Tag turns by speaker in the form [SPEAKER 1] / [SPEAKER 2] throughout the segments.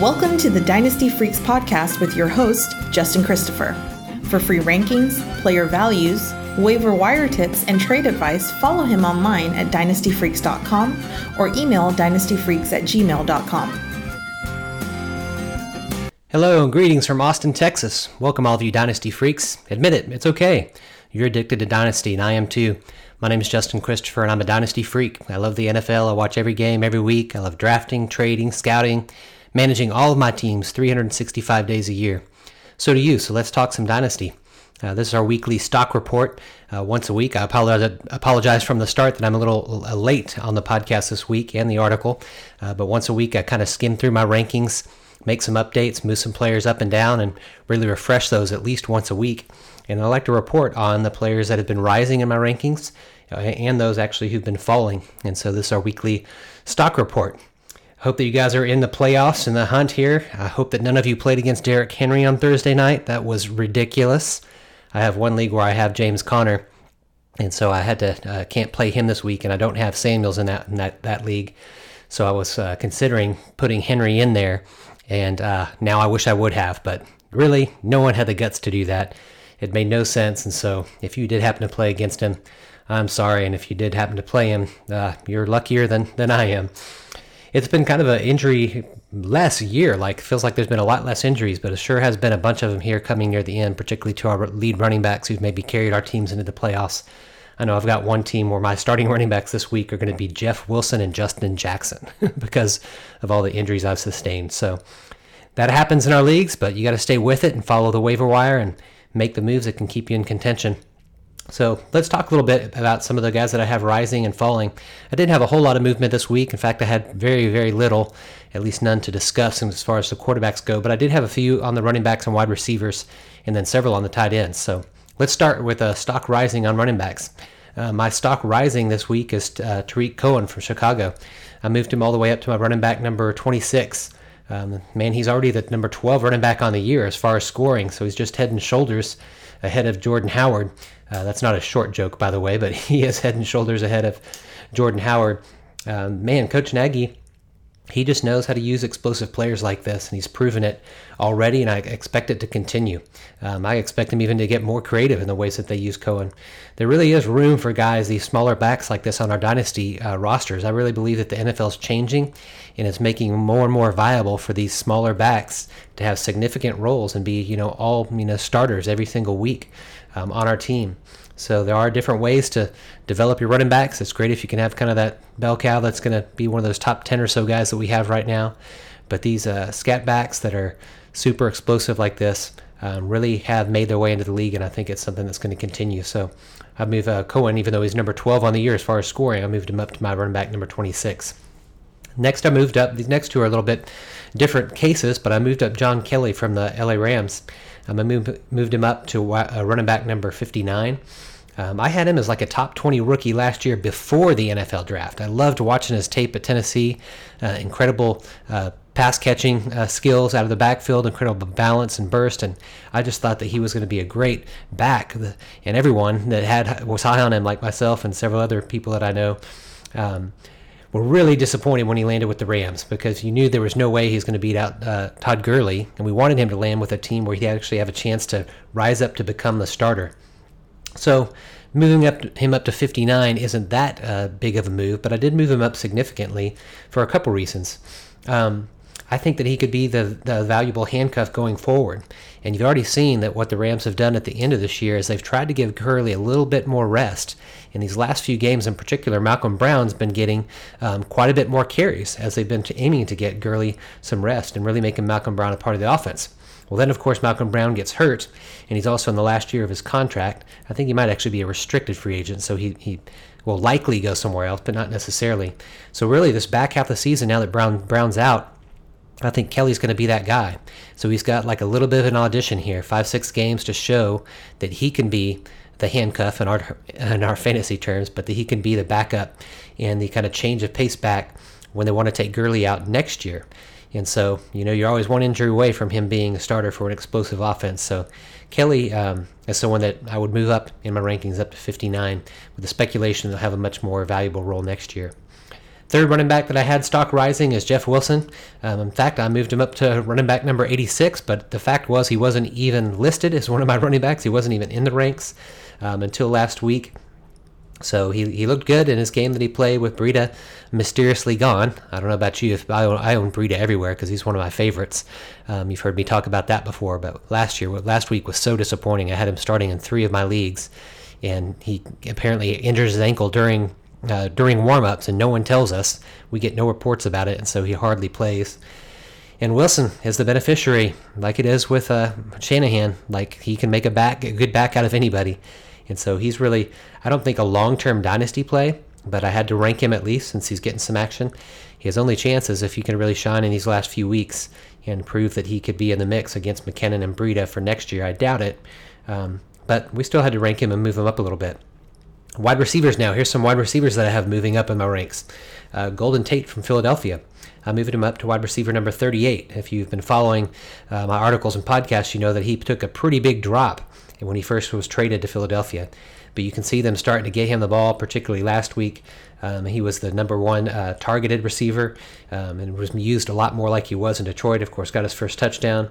[SPEAKER 1] Welcome to the Dynasty Freaks podcast with your host, Justin Christopher. For free rankings, player values, waiver wire tips, and trade advice, follow him online at dynastyfreaks.com or email dynastyfreaks at gmail.com.
[SPEAKER 2] Hello and greetings from Austin, Texas. Welcome, all of you Dynasty freaks. Admit it, it's okay. You're addicted to Dynasty, and I am too. My name is Justin Christopher, and I'm a Dynasty freak. I love the NFL. I watch every game every week. I love drafting, trading, scouting, managing all of my teams 365 days a year. So do you, so let's talk some Dynasty. Uh, this is our weekly stock report uh, once a week. I apologize, apologize from the start that I'm a little uh, late on the podcast this week and the article, uh, but once a week I kind of skim through my rankings make some updates, move some players up and down, and really refresh those at least once a week. And I like to report on the players that have been rising in my rankings uh, and those actually who've been falling. And so this is our weekly stock report. Hope that you guys are in the playoffs and the hunt here. I hope that none of you played against Derrick Henry on Thursday night. That was ridiculous. I have one league where I have James Conner, and so I had to uh, can't play him this week, and I don't have Samuels in that in that, that league. So I was uh, considering putting Henry in there, and uh, now I wish I would have, but really, no one had the guts to do that. It made no sense. And so, if you did happen to play against him, I'm sorry. And if you did happen to play him, uh, you're luckier than, than I am. It's been kind of an injury less year. Like, feels like there's been a lot less injuries, but it sure has been a bunch of them here coming near the end, particularly to our lead running backs who've maybe carried our teams into the playoffs. I know I've got one team where my starting running backs this week are going to be Jeff Wilson and Justin Jackson because of all the injuries I've sustained. So that happens in our leagues, but you got to stay with it and follow the waiver wire and make the moves that can keep you in contention. So let's talk a little bit about some of the guys that I have rising and falling. I didn't have a whole lot of movement this week. In fact, I had very, very little, at least none to discuss as far as the quarterbacks go. But I did have a few on the running backs and wide receivers, and then several on the tight ends. So Let's start with a stock rising on running backs. Uh, my stock rising this week is uh, Tarik Cohen from Chicago. I moved him all the way up to my running back number 26. Um, man, he's already the number 12 running back on the year as far as scoring, so he's just head and shoulders ahead of Jordan Howard. Uh, that's not a short joke, by the way, but he is head and shoulders ahead of Jordan Howard. Um, man, Coach Nagy he just knows how to use explosive players like this, and he's proven it already, and I expect it to continue. Um, I expect him even to get more creative in the ways that they use Cohen. There really is room for guys, these smaller backs like this on our dynasty uh, rosters. I really believe that the NFL is changing, and it's making more and more viable for these smaller backs to have significant roles and be, you know, all you know starters every single week um, on our team. So there are different ways to develop your running backs. It's great if you can have kind of that bell cow that's going to be one of those top 10 or so guys that we have right now. But these uh, scat backs that are super explosive like this um, really have made their way into the league, and I think it's something that's going to continue. So I moved uh, Cohen, even though he's number 12 on the year as far as scoring, I moved him up to my running back number 26. Next, I moved up. These next two are a little bit different cases, but I moved up John Kelly from the LA Rams. Um, I moved, moved him up to uh, running back number 59. Um, I had him as like a top 20 rookie last year before the NFL draft. I loved watching his tape at Tennessee. Uh, incredible uh, pass catching uh, skills out of the backfield, incredible balance and burst, and I just thought that he was going to be a great back. And everyone that had was high on him, like myself and several other people that I know. Um, were really disappointed when he landed with the Rams because you knew there was no way he was going to beat out uh, Todd Gurley, and we wanted him to land with a team where he actually have a chance to rise up to become the starter. So moving up him up to 59 isn't that uh, big of a move, but I did move him up significantly for a couple reasons. Um, I think that he could be the, the valuable handcuff going forward. And you've already seen that what the Rams have done at the end of this year is they've tried to give Gurley a little bit more rest. In these last few games in particular, Malcolm Brown's been getting um, quite a bit more carries as they've been aiming to get Gurley some rest and really making Malcolm Brown a part of the offense. Well, then, of course, Malcolm Brown gets hurt, and he's also in the last year of his contract. I think he might actually be a restricted free agent, so he, he will likely go somewhere else, but not necessarily. So, really, this back half of the season, now that Brown Brown's out, I think Kelly's going to be that guy. So he's got like a little bit of an audition here, five, six games to show that he can be the handcuff in our in our fantasy terms, but that he can be the backup and the kind of change of pace back when they want to take Gurley out next year. And so, you know, you're always one injury away from him being a starter for an explosive offense. So, Kelly um, is someone that I would move up in my rankings up to 59 with the speculation that he'll have a much more valuable role next year. Third running back that I had stock rising is Jeff Wilson. Um, in fact, I moved him up to running back number 86, but the fact was he wasn't even listed as one of my running backs. He wasn't even in the ranks um, until last week. So he, he looked good in his game that he played with Breida mysteriously gone. I don't know about you. If I own, I own Breida everywhere because he's one of my favorites. Um, you've heard me talk about that before. But last year, last week was so disappointing. I had him starting in three of my leagues, and he apparently injures his ankle during uh, during warmups, and no one tells us. We get no reports about it, and so he hardly plays. And Wilson is the beneficiary, like it is with uh, Shanahan. Like he can make a back, a good back out of anybody. And so he's really, I don't think a long term dynasty play, but I had to rank him at least since he's getting some action. His only chances if he can really shine in these last few weeks and prove that he could be in the mix against McKinnon and Breida for next year. I doubt it. Um, but we still had to rank him and move him up a little bit. Wide receivers now. Here's some wide receivers that I have moving up in my ranks. Uh, Golden Tate from Philadelphia. I moved him up to wide receiver number 38. If you've been following uh, my articles and podcasts, you know that he took a pretty big drop when he first was traded to Philadelphia. But you can see them starting to get him the ball, particularly last week. Um, he was the number one uh, targeted receiver um, and was used a lot more like he was in Detroit. Of course, got his first touchdown.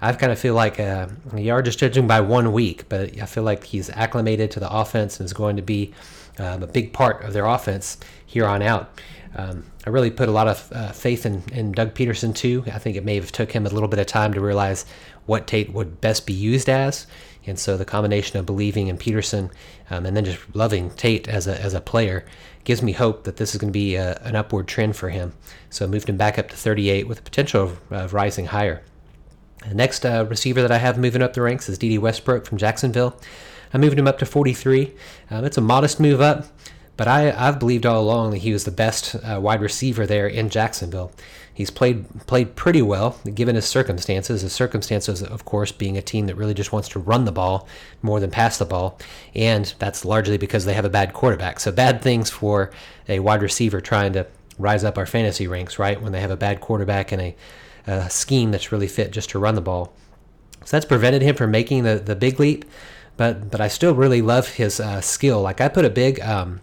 [SPEAKER 2] I kind of feel like uh, you are just judging by one week, but I feel like he's acclimated to the offense and is going to be um, a big part of their offense here on out. Um, I really put a lot of uh, faith in, in Doug Pederson too. I think it may have took him a little bit of time to realize what Tate would best be used as. And so the combination of believing in Peterson um, and then just loving Tate as a, as a player gives me hope that this is going to be a, an upward trend for him. So I moved him back up to 38 with the potential of, of rising higher. The next uh, receiver that I have moving up the ranks is Dede Westbrook from Jacksonville. I moved him up to 43. Um, it's a modest move up, but I, I've believed all along that he was the best uh, wide receiver there in Jacksonville. He's played played pretty well given his circumstances. His circumstances, of course, being a team that really just wants to run the ball more than pass the ball, and that's largely because they have a bad quarterback. So bad things for a wide receiver trying to rise up our fantasy ranks, right? When they have a bad quarterback and a, a scheme that's really fit just to run the ball. So that's prevented him from making the, the big leap, but but I still really love his uh, skill. Like I put a big um,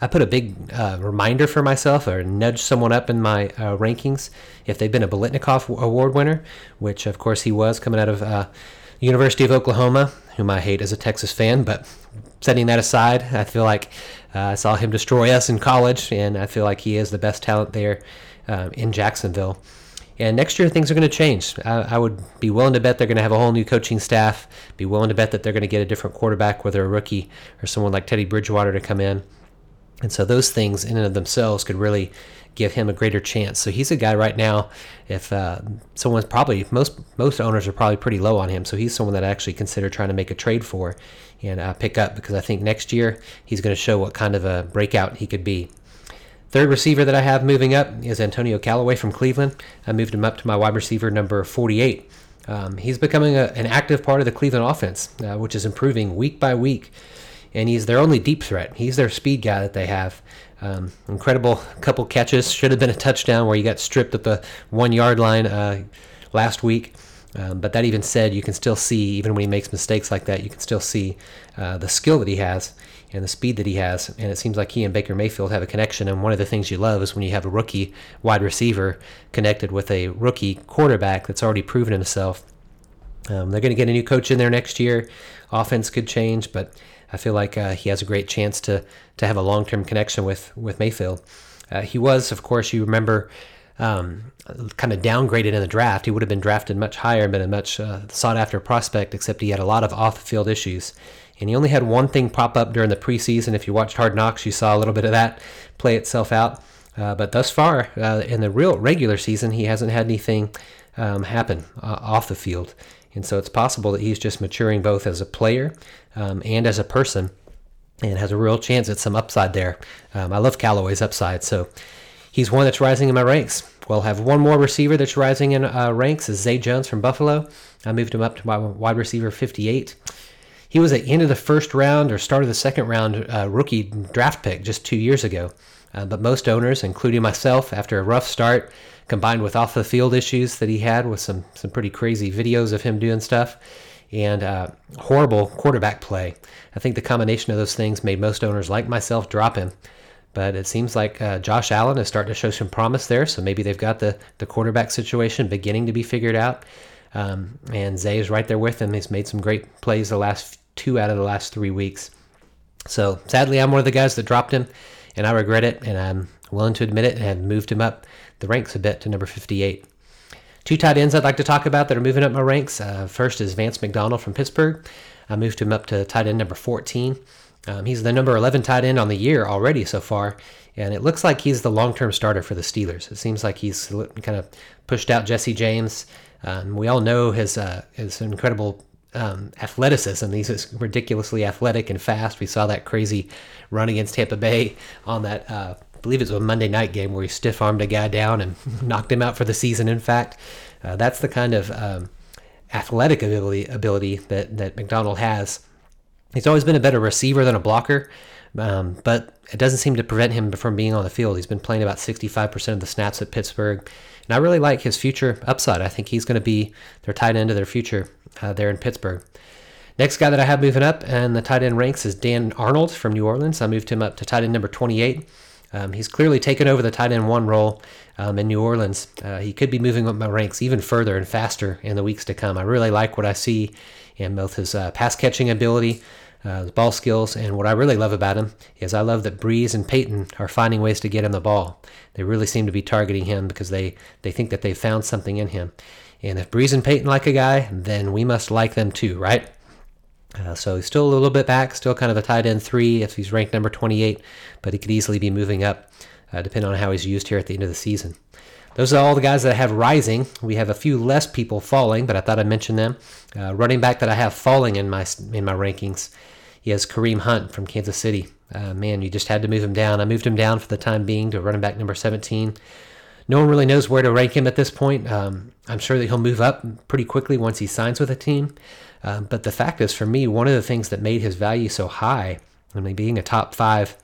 [SPEAKER 2] I put a big uh, reminder for myself or nudge someone up in my uh, rankings if they've been a Biletnikoff Award winner, which of course he was coming out of uh, University of Oklahoma, whom I hate as a Texas fan. But setting that aside, I feel like uh, I saw him destroy us in college, and I feel like he is the best talent there uh, in Jacksonville. And next year, things are going to change. I, I, would be willing to bet they're going to have a whole new coaching staff, be willing to bet that they're going to get a different quarterback, whether a rookie or someone like Teddy Bridgewater to come in. And so those things in and of themselves could really give him a greater chance. So he's a guy right now. If uh, someone's probably most most owners are probably pretty low on him, so he's someone that I actually consider trying to make a trade for and uh, pick up because I think next year he's going to show what kind of a breakout he could be. Third receiver that I have moving up is Antonio Callaway from Cleveland. I moved him up to my wide receiver number 48. Um, he's becoming a, an active part of the Cleveland offense, uh, which is improving week by week and he's their only deep threat. He's their speed guy that they have. Um, incredible couple catches. Should have been a touchdown where he got stripped at the one yard line uh, last week. Um, but that even said, you can still see, even when he makes mistakes like that, you can still see uh, the skill that he has and the speed that he has. And it seems like he and Baker Mayfield have a connection. And one of the things you love is when you have a rookie wide receiver connected with a rookie quarterback that's already proven himself. Um, they're going to get a new coach in there next year. Offense could change, but I feel like uh, he has a great chance to to have a long term connection with with Mayfield. Uh, he was, of course, you remember, um, kind of downgraded in the draft. He would have been drafted much higher and been a much uh, sought after prospect, except he had a lot of off the field issues. And he only had one thing pop up during the preseason. If you watched Hard Knocks, you saw a little bit of that play itself out. Uh, but thus far, uh, in the real regular season, he hasn't had anything um, happen uh, off the field. And so it's possible that he's just maturing both as a player um, and as a person and has a real chance at some upside there. Um, I love Callaway's upside. So he's one that's rising in my ranks. We'll have one more receiver that's rising in uh, ranks is Zay Jones from Buffalo. I moved him up to my wide receiver 58. He was at the end of the first round or start of the second round uh, rookie draft pick just two years ago. Uh, but most owners, including myself, after a rough start, combined with off the field issues that he had with some some pretty crazy videos of him doing stuff and uh, horrible quarterback play. I think the combination of those things made most owners like myself drop him. But it seems like uh, Josh Allen is starting to show some promise there. So maybe they've got the, the quarterback situation beginning to be figured out. Um, and Zay is right there with him. He's made some great plays the last two out of the last three weeks. So sadly, I'm one of the guys that dropped him, and I regret it, and I'm willing to admit it, and have moved him up the ranks a bit to number 58. Two tight ends I'd like to talk about that are moving up my ranks. Uh, first is Vance McDonald from Pittsburgh. I moved him up to tight end number 14. Um, he's the number 11 tight end on the year already so far, and it looks like he's the long term starter for the Steelers. It seems like he's kind of pushed out Jesse James. Um, we all know his, uh, his incredible um, athleticism. He's ridiculously athletic and fast. We saw that crazy run against Tampa Bay on that, uh, I believe it was a Monday night game where he stiff armed a guy down and knocked him out for the season. In fact, uh, that's the kind of um, athletic ability ability that that McDonald has. He's always been a better receiver than a blocker, um, but it doesn't seem to prevent him from being on the field. He's been playing about 65% of the snaps at Pittsburgh, and I really like his future upside. I think he's going to be their tight end of their future uh, there in Pittsburgh. Next guy that I have moving up and the tight end ranks is Dan Arnold from New Orleans. I moved him up to tight end number 28. Um, he's clearly taken over the tight end one role um, in New Orleans. Uh, he could be moving up my ranks even further and faster in the weeks to come. I really like what I see in both his uh, pass catching ability, uh, his ball skills, and what I really love about him is I love that Brees and Payton are finding ways to get him the ball. They really seem to be targeting him because they, they think that they found something in him. And if Brees and Payton like a guy, then we must like them too, right? Uh, so he's still a little bit back, still kind of a tight end three if he's ranked number 28, but he could easily be moving up uh, depending on how he's used here at the end of the season. Those are all the guys that I have rising. We have a few less people falling, but I thought I'd mention them. Uh, running back that I have falling in my in my rankings, is Kareem Hunt from Kansas City. Uh, man, you just had to move him down. I moved him down for the time being to running back number 17. No one really knows where to rank him at this point. Um, I'm sure that he'll move up pretty quickly once he signs with a team. Uh, but the fact is, for me, one of the things that made his value so high, I mean, being a top five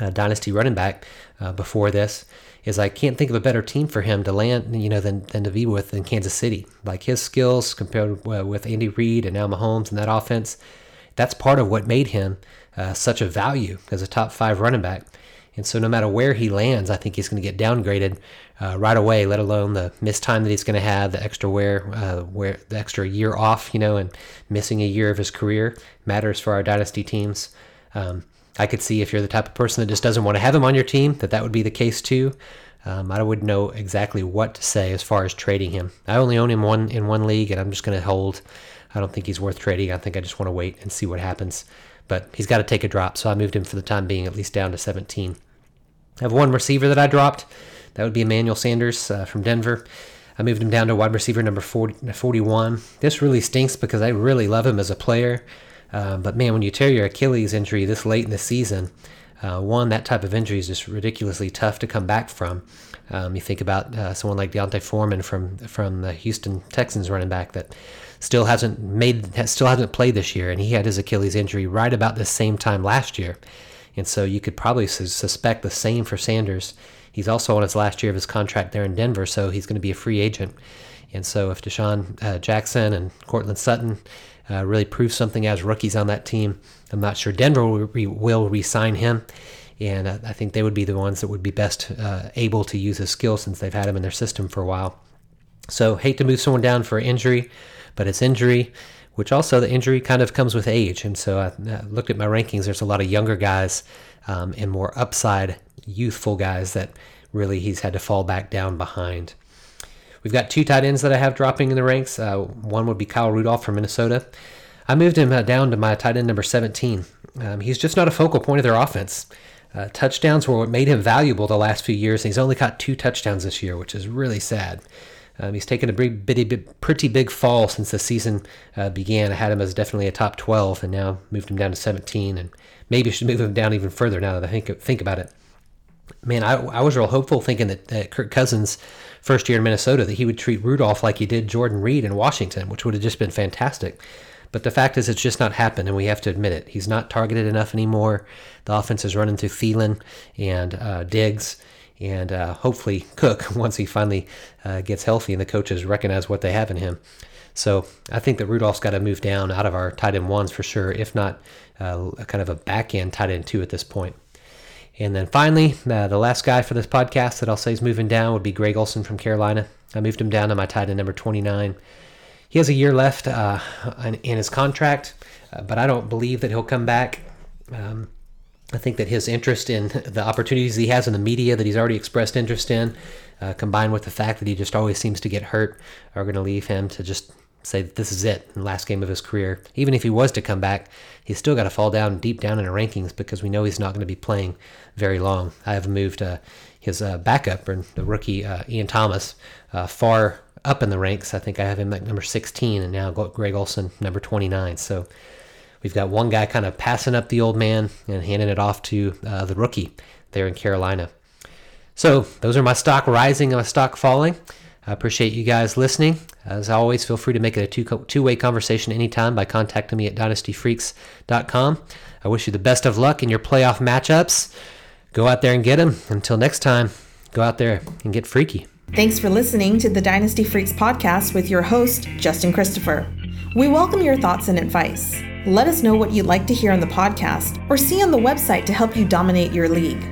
[SPEAKER 2] uh, dynasty running back uh, before this, is I can't think of a better team for him to land, you know, than, than to be with than Kansas City. Like his skills compared with Andy Reid and now Mahomes and that offense, that's part of what made him uh, such a value as a top five running back. And so, no matter where he lands, I think he's going to get downgraded uh, right away. Let alone the missed time that he's going to have, the extra wear, uh, the extra year off, you know, and missing a year of his career matters for our dynasty teams. Um, I could see if you're the type of person that just doesn't want to have him on your team, that that would be the case too. Um, I wouldn't know exactly what to say as far as trading him. I only own him one in one league, and I'm just going to hold. I don't think he's worth trading. I think I just want to wait and see what happens but he's got to take a drop. So I moved him for the time being at least down to 17. I have one receiver that I dropped. That would be Emmanuel Sanders uh, from Denver. I moved him down to wide receiver number 40, 41. This really stinks because I really love him as a player. Uh, but man, when you tear your Achilles injury this late in the season, uh, one, that type of injury is just ridiculously tough to come back from. Um, you think about uh, someone like D'Onta Foreman from from the Houston Texans running back that still hasn't made still hasn't played this year, and he had his Achilles injury right about the same time last year, and so you could probably suspect the same for Sanders. He's also on his last year of his contract there in Denver, so he's going to be a free agent. And so if Deshaun uh, Jackson and Courtland Sutton uh, really prove something as rookies on that team, I'm not sure Denver will, re- will re-sign him. And uh, I think they would be the ones that would be best uh, able to use his skill since they've had him in their system for a while. So hate to move someone down for injury but it's injury, which also the injury kind of comes with age. And so I, I looked at my rankings. There's a lot of younger guys um, and more upside, youthful guys that really he's had to fall back down behind. We've got two tight ends that I have dropping in the ranks. Uh, one would be Kyle Rudolph from Minnesota. I moved him uh, down to my tight end number 17. Um, he's just not a focal point of their offense. Uh, touchdowns were what made him valuable the last few years, and he's only caught two touchdowns this year, which is really sad. Um, he's taken a big, bitty, pretty big fall since the season uh, began. I had him as definitely a top 12, and now moved him down to 17, and maybe should move him down even further now that I think think about it. Man, I, I was real hopeful thinking that, that Kirk Cousins, first year in Minnesota, that he would treat Rudolph like he did Jordan Reed in Washington, which would have just been fantastic. But the fact is, it's just not happened, and we have to admit it. He's not targeted enough anymore. The offense is running through Thielen and uh, Diggs and uh, hopefully Cook once he finally uh, gets healthy and the coaches recognize what they have in him. So I think that Rudolph's got to move down out of our tight end ones for sure, if not uh, kind of a back end tight end two at this point. And then finally, uh, the last guy for this podcast that I'll say is moving down would be Greg Olsen from Carolina. I moved him down to my tight end number 29. He has a year left uh, in his contract, uh, but I don't believe that he'll come back. Um, I think that his interest in the opportunities he has in the media that he's already expressed interest in, uh, combined with the fact that he just always seems to get hurt, are going to leave him to just say that this is it, the last game of his career. Even if he was to come back, he's still got to fall down deep down in the rankings because we know he's not going to be playing very long. I have moved uh, his uh, backup, or the rookie uh, Ian Thomas, uh, far up in the ranks. I think I have him at number 16, and now Greg Olsen number 29. So We've got one guy kind of passing up the old man and handing it off to uh, the rookie there in Carolina. So those are my stock rising and my stock falling. I appreciate you guys listening. As always, feel free to make it a two, two-way conversation anytime by contacting me at dynastyfreaks.com. I wish you the best of luck in your playoff matchups. Go out there and get them. Until next time, go out there and get freaky.
[SPEAKER 1] Thanks for listening to the Dynasty Freaks podcast with your host, Justin Christopher. We welcome your thoughts and advice. Let us know what you'd like to hear on the podcast or see on the website to help you dominate your league.